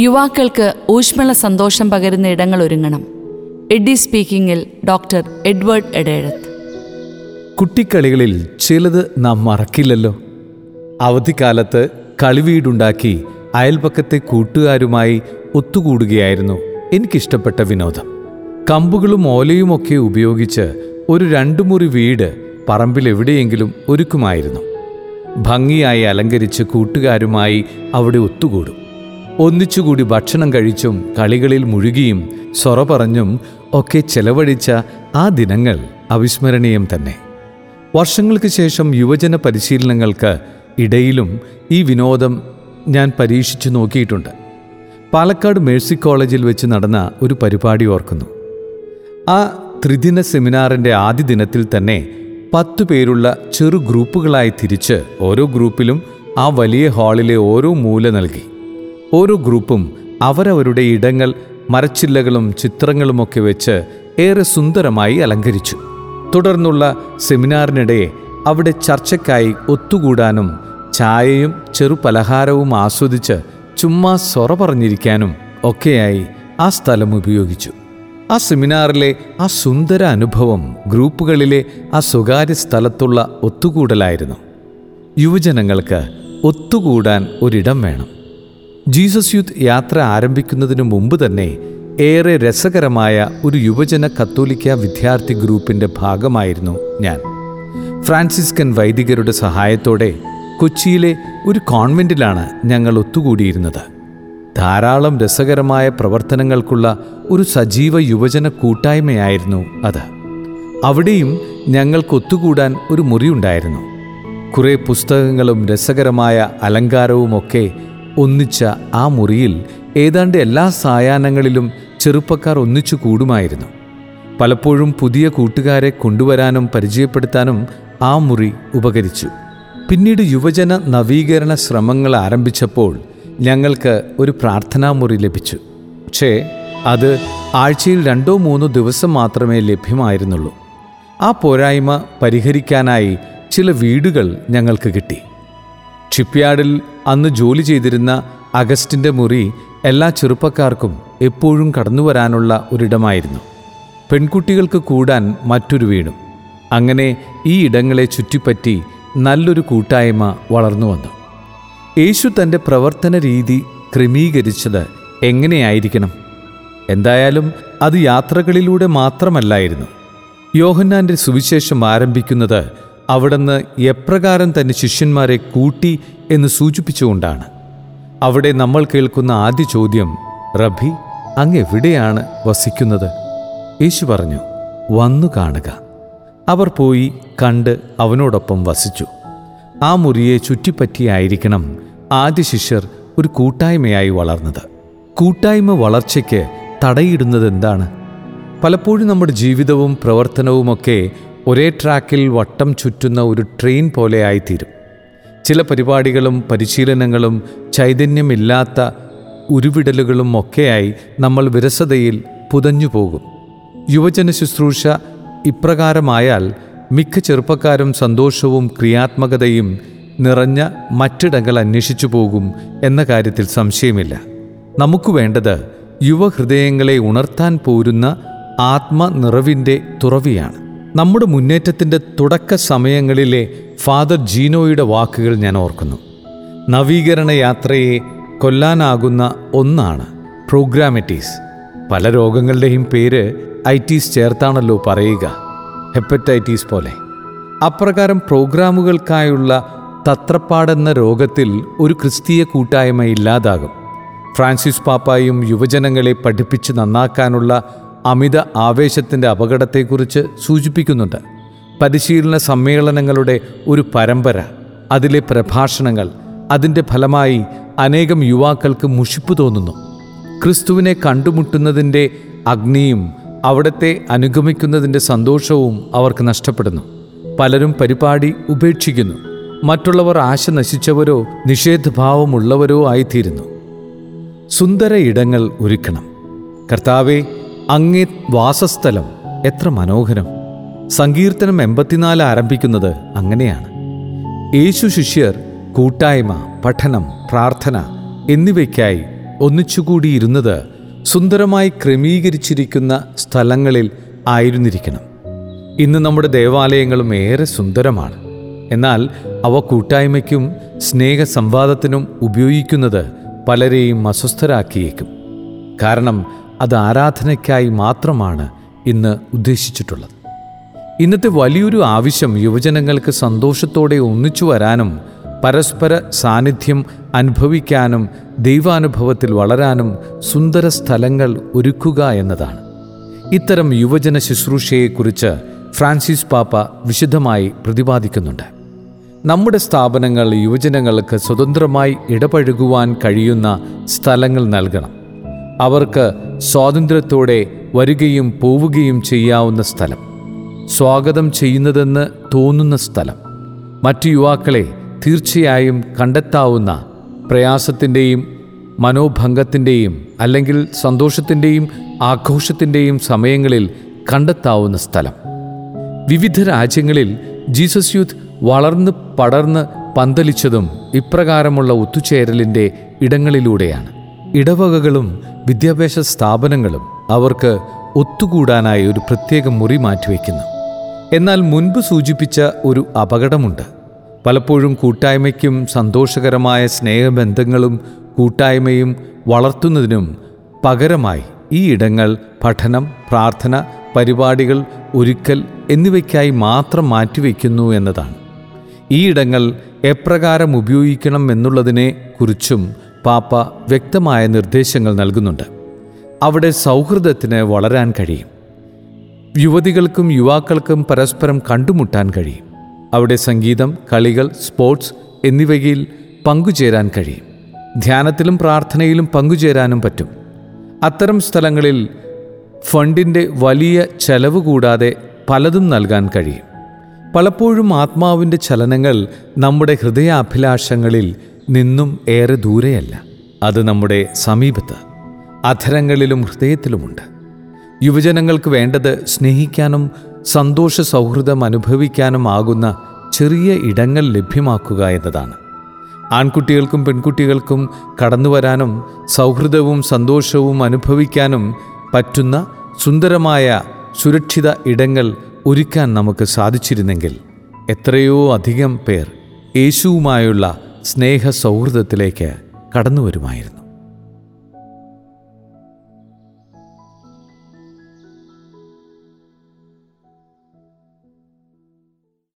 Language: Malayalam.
യുവാക്കൾക്ക് ഊഷ്മള സന്തോഷം പകരുന്ന ഇടങ്ങൾ ഒരുങ്ങണം. എഡി സ്പീക്കിംഗിൽ ഡോക്ടർ എഡ്വേർഡ് എഡേഴത്ത് കുട്ടിക്കളികളിൽ ചിലത് നാം മറക്കില്ലല്ലോ. അവധിക്കാലത്ത് കളിവീടുണ്ടാക്കി അയൽപക്കത്തെ കൂട്ടുകാരുമായി ഒത്തുകൂടുകയായിരുന്നു എനിക്കിഷ്ടപ്പെട്ട വിനോദം. കമ്പുകളും ഓലയുമൊക്കെ ഉപയോഗിച്ച് ഒരു രണ്ടു മുറി വീട് പറമ്പിലെവിടെയെങ്കിലും ഒരുക്കുമായിരുന്നു. ഭംഗിയായി അലങ്കരിച്ച് കൂട്ടുകാരുമായി അവിടെ ഒത്തുകൂടും. ഒന്നിച്ചുകൂടി ഭക്ഷണം കഴിച്ചും കളികളിൽ മുഴുകിയും സൊറ പറഞ്ഞും ഒക്കെ ചെലവഴിച്ച ആ ദിനങ്ങൾ അവിസ്മരണീയം തന്നെ. വർഷങ്ങൾക്ക് ശേഷം യുവജന പരിശീലനങ്ങൾക്ക് ഇടയിലും ഈ വിനോദം ഞാൻ പരീക്ഷിച്ചു നോക്കിയിട്ടുണ്ട്. പാലക്കാട് മേഴ്സി കോളേജിൽ വെച്ച് നടന്ന ഒരു പരിപാടി ഓർക്കുന്നു. ആ ത്രിദിന സെമിനാറിന്റെ ആദ്യ ദിനത്തിൽ തന്നെ പത്തു പേരുള്ള ചെറു ഗ്രൂപ്പുകളായി തിരിച്ച് ഓരോ ഗ്രൂപ്പിലും ആ വലിയ ഹാളിലെ ഓരോ മൂല നൽകി. ഓരോ ഗ്രൂപ്പും അവരവരുടെ ഇടങ്ങൾ മരച്ചില്ലകളും ചിത്രങ്ങളുമൊക്കെ വെച്ച് ഏറെ സുന്ദരമായി അലങ്കരിച്ചു. തുടർന്നുള്ള സെമിനാറിനിടെ അവിടെ ചർച്ചയ്ക്കായി ഒത്തുകൂടാനും ചായയും ചെറുപലഹാരവും ആസ്വദിച്ച് ചുമ്മാ സൊറ പറഞ്ഞിരിക്കാനും ഒക്കെയായി ആ സ്ഥലം ഉപയോഗിച്ചു. ആ സെമിനാറിലെ ആ സുന്ദര അനുഭവം ഗ്രൂപ്പുകളിലെ ആ സ്വകാര്യ സ്ഥലത്തുള്ള ഒത്തുകൂടലായിരുന്നു. യുവജനങ്ങൾക്ക് ഒത്തുകൂടാൻ ഒരിടം വേണം. ജീസസ് യൂത്ത് യാത്ര ആരംഭിക്കുന്നതിന് മുമ്പ് തന്നെ ഏറെ രസകരമായ ഒരു യുവജന കത്തോലിക്ക വിദ്യാർത്ഥി ഗ്രൂപ്പിന്റെ ഭാഗമായിരുന്നു ഞാൻ. ഫ്രാൻസിസ്കൻ വൈദികരുടെ സഹായത്തോടെ കൊച്ചിയിലെ ഒരു കോൺവെന്റിലാണ് ഞങ്ങൾ ഒത്തുകൂടിയിരുന്നത്. ധാരാളം രസകരമായ പ്രവർത്തനങ്ങൾക്കുള്ള ഒരു സജീവ യുവജന കൂട്ടായ്മയായിരുന്നു അത്. അവിടെയും ഞങ്ങൾക്ക് ഒത്തുകൂടാൻ ഒരു മുറിയുണ്ടായിരുന്നു. കുറേ പുസ്തകങ്ങളും രസകരമായ അലങ്കാരവുമൊക്കെ ഒന്നിച്ച ആ മുറിയിൽ ഏതാണ്ട് എല്ലാ സായാഹ്നങ്ങളിലും ചെറുപ്പക്കാർ ഒന്നിച്ചു കൂടുമായിരുന്നു. പലപ്പോഴും പുതിയ കൂട്ടുകാരെ കൊണ്ടുവരാനും പരിചയപ്പെടുത്താനും ആ മുറി ഉപകരിച്ചു. പിന്നീട് യുവജന നവീകരണ ശ്രമങ്ങൾ ആരംഭിച്ചപ്പോൾ ഞങ്ങൾക്ക് ഒരു പ്രാർത്ഥനാ മുറി ലഭിച്ചു. പക്ഷേ അത് ആഴ്ചയിൽ രണ്ടോ മൂന്നോ ദിവസം മാത്രമേ ലഭ്യമായിരുന്നുള്ളൂ. ആ പോരായ്മ പരിഹരിക്കാനായി ചില വീടുകൾ ഞങ്ങൾക്ക് കിട്ടി. ഷിപ്പ്യാർഡിൽ അന്ന് ജോലി ചെയ്തിരുന്ന അഗസ്റ്റിന്റെ മുറി എല്ലാ ചെറുപ്പക്കാർക്കും എപ്പോഴും കടന്നു വരാനുള്ള ഒരിടമായിരുന്നു. പെൺകുട്ടികൾക്ക് കൂടാൻ മറ്റൊരു വീടും. അങ്ങനെ ഈ ഇടങ്ങളെ ചുറ്റിപ്പറ്റി നല്ലൊരു കൂട്ടായ്മ വളർന്നു വന്നു. യേശു തന്റെ പ്രവർത്തന രീതി ക്രമീകരിച്ചത് എങ്ങനെയായിരിക്കണം? എന്തായാലും അത് യാത്രകളിലൂടെ മാത്രമല്ലായിരുന്നു. യോഹന്നാന്റെ സുവിശേഷം ആരംഭിക്കുന്നത് അവിടുന്ന് എപ്രകാരം തന്റെ ശിഷ്യന്മാരെ കൂട്ടി എന്ന് സൂചിപ്പിച്ചുകൊണ്ടാണ്. അവിടെ നമ്മൾ കേൾക്കുന്ന ആദ്യ ചോദ്യം റബി അങ്ങ് എവിടെയാണ് വസിക്കുന്നത്? യേശു പറഞ്ഞു വന്നു കാണുക. അവർ പോയി കണ്ട് അവനോടൊപ്പം വസിച്ചു. ആ മുറിയെ ചുറ്റിപ്പറ്റിയായിരിക്കണം ആദ്യ ശിഷ്യർ ഒരു കൂട്ടായ്മയായി വളർന്നത്. കൂട്ടായ്മ വളർച്ചയ്ക്ക് തടയിടുന്നത് എന്താണ്? പലപ്പോഴും നമ്മുടെ ജീവിതവും പ്രവർത്തനവുമൊക്കെ ഒരേ ട്രാക്കിൽ വട്ടം ചുറ്റുന്ന ഒരു ട്രെയിൻ പോലെ ആയിത്തീരും. ചില പരിപാടികളും പരിശീലനങ്ങളും ചൈതന്യമില്ലാത്ത ഉരുവിടലുകളും ഒക്കെയായി നമ്മൾ വിരസതയിൽ പുതഞ്ഞു പോകും. യുവജന ശുശ്രൂഷ ഇപ്രകാരമായാൽ മിക്ക ചെറുപ്പക്കാരും സന്തോഷവും ക്രിയാത്മകതയും നിറഞ്ഞ മറ്റിടങ്ങൾ അന്വേഷിച്ചു പോകും എന്ന കാര്യത്തിൽ സംശയമില്ല. നമുക്ക് വേണ്ടത് യുവഹൃദയങ്ങളെ ഉണർത്താൻ പോരുന്ന ആത്മനിറവിന്റെ തുറവിയാണ്. നമ്മുടെ മുന്നേറ്റത്തിന്റെ തുടക്ക സമയങ്ങളിലെ ഫാദർ ജീനോയുടെ വാക്കുകൾ ഞാൻ ഓർക്കുന്നു. നവീകരണ യാത്രയെ കൊല്ലാനാകുന്ന ഒന്നാണ് പ്രോഗ്രാമറ്റീസ്. പല രോഗങ്ങളുടെയും പേര് ഐറ്റീസ് ചേർത്താണല്ലോ പറയുക. ഹെപ്പറ്റൈറ്റീസ് പോലെ. അപ്രകാരം പ്രോഗ്രാമുകൾക്കായുള്ള തത്രപ്പാടെന്ന രോഗത്തിൽ ഒരു ക്രിസ്തീയ കൂട്ടായ്മ ഇല്ലാതാകും. ഫ്രാൻസിസ് പാപ്പായും യുവജനങ്ങളെ പഠിപ്പിച്ച് നന്നാക്കാനുള്ള അമിത ആവേശത്തിന്റെ അപകടത്തെക്കുറിച്ച് സൂചിപ്പിക്കുന്നുണ്ട്. പരിശീലന സമ്മേളനങ്ങളുടെ ഒരു പരമ്പര അതിലെ പ്രഭാഷണങ്ങൾ അതിന്റെ ഫലമായി അനേകം യുവാക്കൾക്ക് മുഷിപ്പ് തോന്നുന്നു. ക്രിസ്തുവിനെ കണ്ടുമുട്ടുന്നതിന്റെ അഗ്നിയും അവിടത്തെ അനുഗമിക്കുന്നതിന്റെ സന്തോഷവും അവർക്ക് നഷ്ടപ്പെടുന്നു. പലരും പരിപാടി ഉപേക്ഷിക്കുന്നു. മറ്റുള്ളവർ ആശ നശിച്ചവരോ നിഷേധഭാവമുള്ളവരോ ആയിത്തീരുന്നു. സുന്ദര ഇടങ്ങൾ ഒരുക്കണം. കർത്താവെ അങ്ങേ വാസസ്ഥലം എത്ര മനോഹരം. സങ്കീർത്തനം എൺപത്തിനാല് ആരംഭിക്കുന്നത് അങ്ങനെയാണ്. യേശു ശിഷ്യർ കൂട്ടായ്മ പഠനം പ്രാർത്ഥന എന്നിവയ്ക്കായി ഒന്നിച്ചുകൂടിയിരുന്നത് സുന്ദരമായി ക്രമീകരിച്ചിരിക്കുന്ന സ്ഥലങ്ങളിൽ ആയിരുന്നിരിക്കണം. ഇന്ന് നമ്മുടെ ദേവാലയങ്ങളും ഏറെ സുന്ദരമാണ്. എന്നാൽ അവ കൂട്ടായ്മയ്ക്കും സ്നേഹസംവാദത്തിനും ഉപയോഗിക്കുന്നത് പലരെയും അസ്വസ്ഥരാക്കിയേക്കും. കാരണം അത് ആരാധനയ്ക്കായി മാത്രമാണ് ഇന്ന് ഉദ്ദേശിച്ചിട്ടുള്ളത്. ഇന്നത്തെ വലിയൊരു ആവശ്യം യുവജനങ്ങൾക്ക് സന്തോഷത്തോടെ ഒന്നിച്ചു വരാനും പരസ്പര സാന്നിധ്യം അനുഭവിക്കാനും ദൈവാനുഭവത്തിൽ വളരാനും സുന്ദര സ്ഥലങ്ങൾ ഒരുക്കുക എന്നതാണ്. ഇത്തരം യുവജന ശുശ്രൂഷയെക്കുറിച്ച് ഫ്രാൻസിസ് പാപ്പ വിശദമായി പ്രതിപാദിക്കുന്നുണ്ട്. നമ്മുടെ സ്ഥാപനങ്ങൾ യുവജനങ്ങൾക്ക് സ്വതന്ത്രമായി ഇടപഴകുവാൻ കഴിയുന്ന സ്ഥലങ്ങൾ നൽകണം. അവർക്ക് സ്വാതന്ത്ര്യത്തോടെ വരികയും പോവുകയും ചെയ്യാവുന്ന സ്ഥലം സ്വാഗതം ചെയ്യുന്നതെന്ന് തോന്നുന്ന സ്ഥലം മറ്റു യുവാക്കളെ തീർച്ചയായും കണ്ടെത്താവുന്ന പ്രയാസത്തിന്റെയും മനോഭംഗത്തിന്റെയും അല്ലെങ്കിൽ സന്തോഷത്തിന്റെയും ആഘോഷത്തിന്റെയും സമയങ്ങളിൽ കണ്ടെത്താവുന്ന സ്ഥലം. വിവിധ രാജ്യങ്ങളിൽ ജീസസ് യൂത്ത് വളർന്ന് പടർന്ന് പന്തലിച്ചതും ഇപ്രകാരമുള്ള ഒത്തുചേരലിന്റെ ഇടങ്ങളിലൂടെയാണ്. ഇടവകകളും വിദ്യാഭ്യാസ സ്ഥാപനങ്ങളും അവർക്ക് ഒത്തുകൂടാനായി ഒരു പ്രത്യേക മുറി മാറ്റിവെക്കുന്നു. എന്നാൽ മുൻപ് സൂചിപ്പിച്ച ഒരു അപകടമുണ്ട്. പലപ്പോഴും കൂട്ടായ്മയ്ക്കും സന്തോഷകരമായ സ്നേഹബന്ധങ്ങളും കൂട്ടായ്മയും വളർത്തുന്നതിനും പകരമായി ഈ ഇടങ്ങൾ പഠനം പ്രാർത്ഥന പരിപാടികൾ ഒരുക്കൽ എന്നിവയ്ക്കായി മാത്രം മാറ്റിവെക്കുന്നു എന്നതാണ്. ഈ ഇടങ്ങൾ എപ്രകാരം ഉപയോഗിക്കണം എന്നുള്ളതിനെ കുറിച്ചും പാപ്പ വ്യക്തമായ നിർദ്ദേശങ്ങൾ നൽകുന്നുണ്ട്. അവിടെ സൗഹൃദത്തിന് വളരാൻ കഴിയും. യുവതികൾക്കും യുവാക്കൾക്കും പരസ്പരം കണ്ടുമുട്ടാൻ കഴിയും. അവിടെ സംഗീതം കളികൾ സ്പോർട്സ് എന്നിവയിൽ പങ്കുചേരാൻ കഴിയും. ധ്യാനത്തിലും പ്രാർത്ഥനയിലും പങ്കുചേരാനും പറ്റും. അത്തരം സ്ഥലങ്ങളിൽ ഫണ്ടിന്റെ വലിയ ചെലവ് കൂടാതെ പലതും നൽകാൻ കഴിയും. പലപ്പോഴും ആത്മാവിന്റെ ചലനങ്ങൾ നമ്മുടെ ഹൃദയാഭിലാഷങ്ങളിൽ നിന്നും ഏറെ ദൂരെയല്ല. അത് നമ്മുടെ സമീപത്ത് അധരങ്ങളിലും ഹൃദയത്തിലുമുണ്ട്. യുവജനങ്ങൾക്ക് വേണ്ടത് സ്നേഹിക്കാനും സന്തോഷ സൗഹൃദം അനുഭവിക്കാനും ആകുന്ന ചെറിയ ഇടങ്ങൾ ലഭ്യമാക്കുക എന്നതാണ്. ആൺകുട്ടികൾക്കും പെൺകുട്ടികൾക്കും കടന്നു വരാനും സൗഹൃദവും സന്തോഷവും അനുഭവിക്കാനും പറ്റുന്ന സുന്ദരമായ സുരക്ഷിത ഇടങ്ങൾ ഒരുക്കാൻ നമുക്ക് സാധിച്ചിരുന്നെങ്കിൽ എത്രയോ അധികം പേർ യേശുവുമായുള്ള സ്നേഹ സൗഹൃദത്തിലേക്ക് കടന്നു വരുമായിരുന്നു